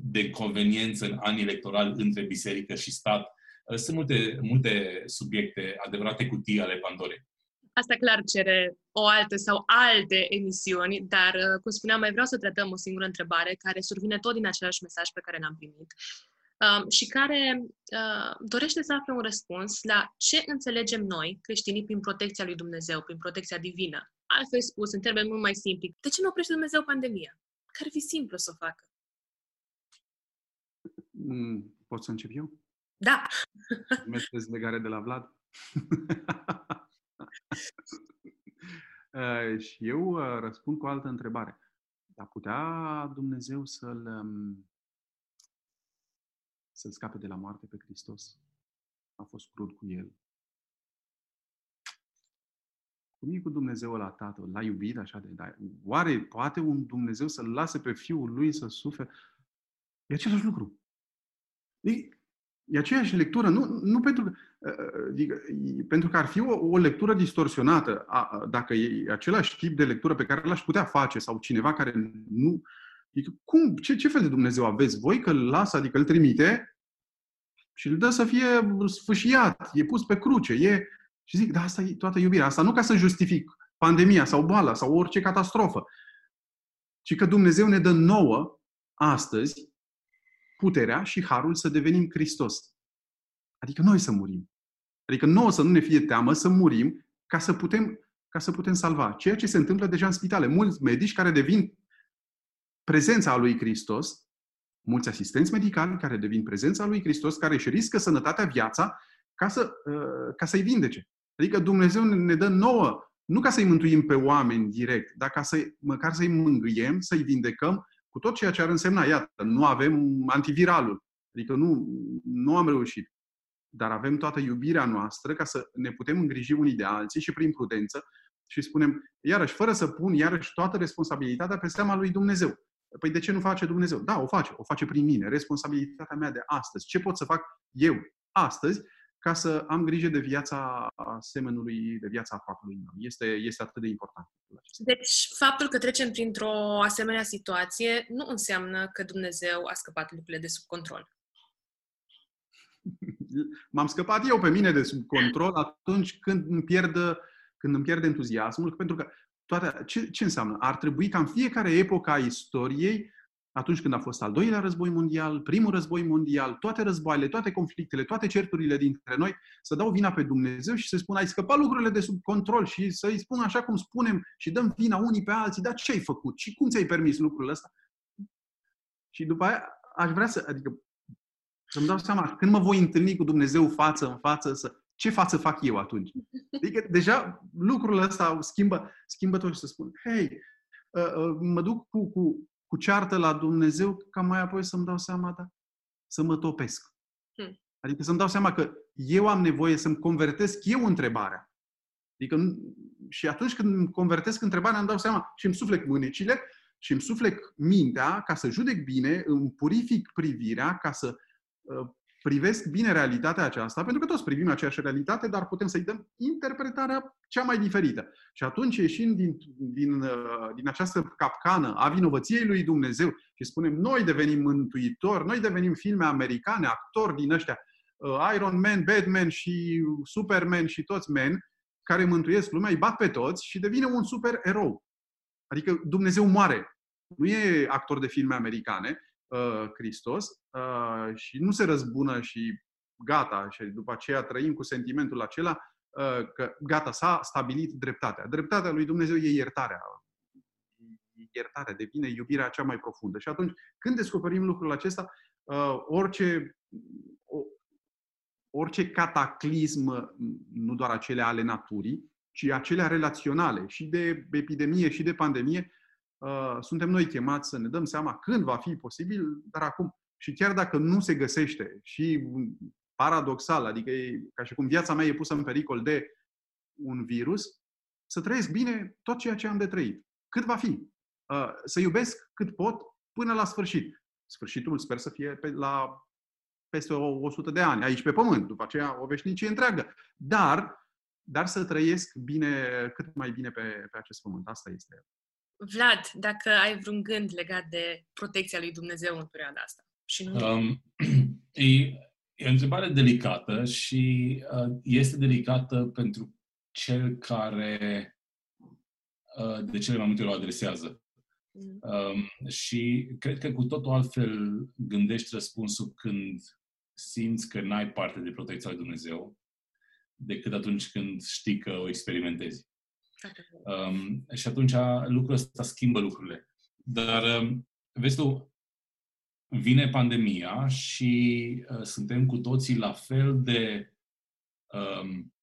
de conveniență în anii electorali între biserică și stat, Uh, sunt multe, multe subiecte, adevărate cutii ale Pandorei. Asta clar cere o altă sau alte emisiuni, dar, uh, cum spuneam, mai vreau să tratăm o singură întrebare care survine tot din același mesaj pe care l-am primit um, și care uh, dorește să afle un răspuns la ce înțelegem noi, creștinii, prin protecția lui Dumnezeu, prin protecția divină. Altfel spus, în termeni mult mai simpli, de ce nu oprește Dumnezeu pandemia? Care ar fi simplu să o facă? Mm, pot să încep eu? Da. Mergeți legare de la Vlad? Uh, și eu uh, răspund cu o altă întrebare. Dar putea Dumnezeu să-l, um, să-L scape de la moarte pe Hristos. A fost crud cu El. Cum e cu Dumnezeu la Tatăl? L-a iubit așa de... Da. Oare poate un Dumnezeu să-L lase pe Fiul Lui să sufere? E același lucru. E, e aceeași lectură. Nu, nu pentru că... Adică, pentru că ar fi o, o lectură distorsionată, a, dacă e același tip de lectură pe care l-aș putea face sau cineva care nu... Adică, cum, ce, ce fel de Dumnezeu aveți voi că îl lasă, adică îl trimite și îl dă să fie sfâșiat, e pus pe cruce, e... Și zic, da, asta e toată iubirea. Asta nu ca să justific pandemia sau boala sau orice catastrofă, ci că Dumnezeu ne dă nouă, astăzi, puterea și harul să devenim Hristos. Adică noi să murim. Adică nouă să nu ne fie teamă să murim ca să putem, ca să putem salva. Ceea ce se întâmplă deja în spitale. Mulți medici care devin prezența lui Hristos, mulți asistenți medicali care devin prezența lui Hristos, care își riscă sănătatea, viața, ca, să, uh, ca să-i vindece. Adică Dumnezeu ne dă nouă, nu ca să-i mântuim pe oameni direct, dar ca să măcar să-i mângâiem, să-i vindecăm cu tot ceea ce ar însemna. Iată, nu avem antiviralul. Adică nu, nu am reușit dar avem toată iubirea noastră ca să ne putem îngriji unii de alții și prin prudență și spunem, iarăși, fără să pun iarăși toată responsabilitatea pe seama lui Dumnezeu. Păi de ce nu face Dumnezeu? Da, o face. O face prin mine. Responsabilitatea mea de astăzi. Ce pot să fac eu astăzi ca să am grijă de viața semenului, de viața aproapelui meu. Este, este atât de important. Deci, faptul că trecem printr-o asemenea situație nu înseamnă că Dumnezeu a scăpat lucrurile de sub control m-am scăpat eu pe mine de sub control atunci când îmi pierd, când îmi pierd entuziasmul, pentru că toate, ce, ce înseamnă? Ar trebui ca în fiecare epocă a istoriei, atunci când a fost al doilea război mondial, primul război mondial, toate războaiele, toate conflictele, toate certurile dintre noi, să dau vina pe Dumnezeu și să spun, ai scăpat lucrurile de sub control și să-i spun așa cum spunem și dăm vina unii pe alții, dar ce ai făcut? Și cum ți-ai permis lucrul ăsta? Și după aia aș vrea să, adică să-mi dau seama, când mă voi întâlni cu Dumnezeu față în față, să, ce față fac eu atunci? Adică deja lucrul ăsta schimbă, schimbă tot și să spun, hei, uh, uh, mă duc cu, cu, cu ceartă la Dumnezeu ca mai apoi să-mi dau seama, da, să mă topesc. Hmm. Adică să-mi dau seama că eu am nevoie să-mi convertesc eu întrebarea. Adică, și atunci când îmi convertesc întrebarea, îmi dau seama și îmi suflec mânecile și îmi suflec mintea ca să judec bine, îmi purific privirea ca să Uh, privesc bine realitatea aceasta, pentru că toți privim aceeași realitate, dar putem să-i dăm interpretarea cea mai diferită. Și atunci ieșim din, din, uh, din această capcană a vinovăției lui Dumnezeu și spunem, noi devenim mântuitori, noi devenim filme americane, actori din ăștia, uh, Iron Man, Batman și Superman și toți men, care mântuiesc lumea, îi bat pe toți și devine un super erou. Adică Dumnezeu moare. Nu e actor de filme americane, Uh, Hristos uh, și nu se răzbună și gata, și după aceea trăim cu sentimentul acela uh, că gata, s-a stabilit dreptatea. Dreptatea lui Dumnezeu e iertarea. Iertarea devine iubirea cea mai profundă. Și atunci, când descoperim lucrul acesta, orice, orice cataclism, nu doar acele ale naturii, ci acele relaționale, și de epidemie și de pandemie, Uh, suntem noi chemați să ne dăm seama când va fi posibil, dar acum. Și chiar dacă nu se găsește și paradoxal, adică e ca și cum viața mea e pusă în pericol de un virus, să trăiesc bine tot ceea ce am de trăit. Cât va fi? Uh, să iubesc cât pot până la sfârșit. Sfârșitul sper să fie pe, la peste 100 de ani, aici pe pământ, după aceea o veșnicie întreagă. Dar, dar să trăiesc bine, cât mai bine pe, pe acest pământ. Asta este Vlad, dacă ai vreun gând legat de protecția lui Dumnezeu în perioada asta. Și nu... um, e, e o întrebare delicată și uh, este delicată pentru cel care uh, de cele mai multe ori o adresează. Mm. Um, și cred că cu totul altfel gândești răspunsul când simți că n-ai parte de protecția lui Dumnezeu decât atunci când știi că o experimentezi. Um, și atunci lucrul ăsta schimbă lucrurile. Dar, um, vezi tu, vine pandemia și uh, suntem cu toții la fel de um,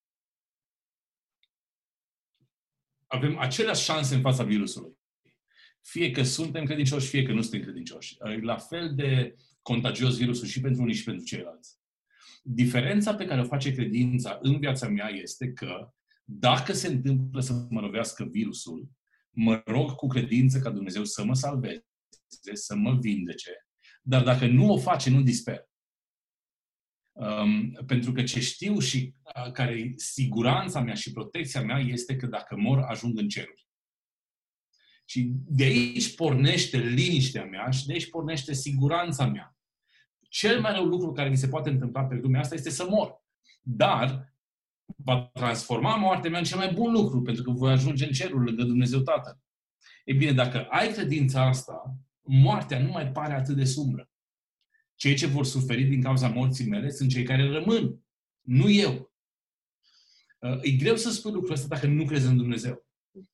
avem aceleași șanse în fața virusului. Fie că suntem credincioși, fie că nu suntem credincioși. Uh, la fel de contagios virusul și pentru unii și pentru ceilalți. Diferența pe care o face credința în viața mea este că dacă se întâmplă să mă lovească virusul, mă rog cu credință ca Dumnezeu să mă salveze, să mă vindece, dar dacă nu o face, nu disper. Um, pentru că ce știu și uh, care e siguranța mea și protecția mea este că dacă mor, ajung în ceruri. Și de aici pornește liniștea mea și de aici pornește siguranța mea. Cel mai rău lucru care mi se poate întâmpla pe lumea asta este să mor. Dar va transforma moartea mea în cel mai bun lucru, pentru că voi ajunge în cerul lângă Dumnezeu Tatăl. E bine, dacă ai credința asta, moartea nu mai pare atât de sumbră. Cei ce vor suferi din cauza morții mele sunt cei care rămân, nu eu. Uh, e greu să spui lucrul ăsta dacă nu crezi în Dumnezeu.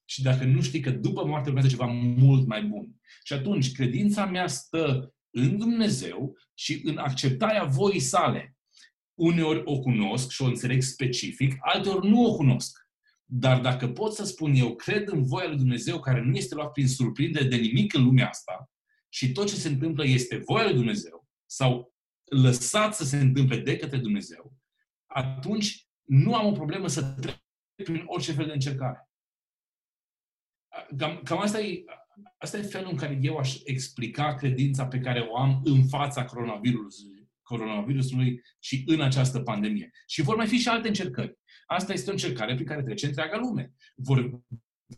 Și dacă nu știi că după moarte urmează ceva mult mai bun. Și atunci, credința mea stă în Dumnezeu și în acceptarea voii sale. Uneori o cunosc și o înțeleg specific, alteori nu o cunosc. Dar dacă pot să spun eu, cred în voia lui Dumnezeu care nu este luat prin surprindere de nimic în lumea asta și tot ce se întâmplă este voia lui Dumnezeu sau lăsat să se întâmple de către Dumnezeu, atunci nu am o problemă să trec prin orice fel de încercare. Cam, cam asta, e, asta e felul în care eu aș explica credința pe care o am în fața coronavirusului, coronavirusului și în această pandemie. Și vor mai fi și alte încercări. Asta este o încercare prin care trece întreaga lume. Vor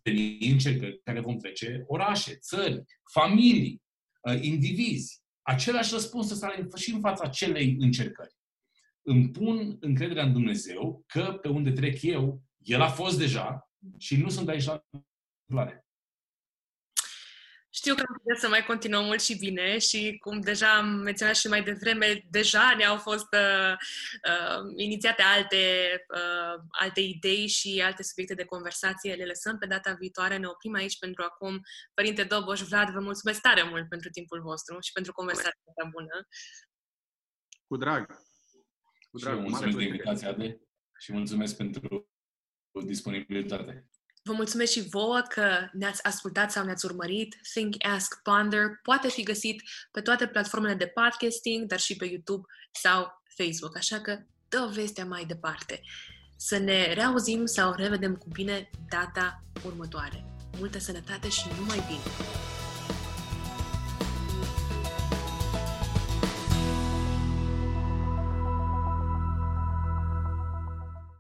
veni încercări care vom trece orașe, țări, familii, uh, indivizi. Același răspuns să are și în fața acelei încercări. Îmi pun încrederea în Dumnezeu că pe unde trec eu, El a fost deja și nu sunt aici la întâmplare. Știu că am putea să mai continuăm mult și bine și cum deja am menționat și mai devreme, deja ne-au fost uh, uh, inițiate alte, uh, alte idei și alte subiecte de conversație. Le lăsăm pe data viitoare. Ne oprim aici pentru acum. Părinte Doboș, Vlad, vă mulțumesc tare mult pentru timpul vostru și pentru conversația bună. Cu drag. Cu drag. Și mulțumesc de invitația, de și mulțumesc pentru disponibilitate. Vă mulțumesc și vouă că ne-ați ascultat sau ne-ați urmărit. Think, Ask, Ponder poate fi găsit pe toate platformele de podcasting, dar și pe YouTube sau Facebook. Așa că dă vestea mai departe. Să ne reauzim sau revedem cu bine data următoare. Multă sănătate și numai bine!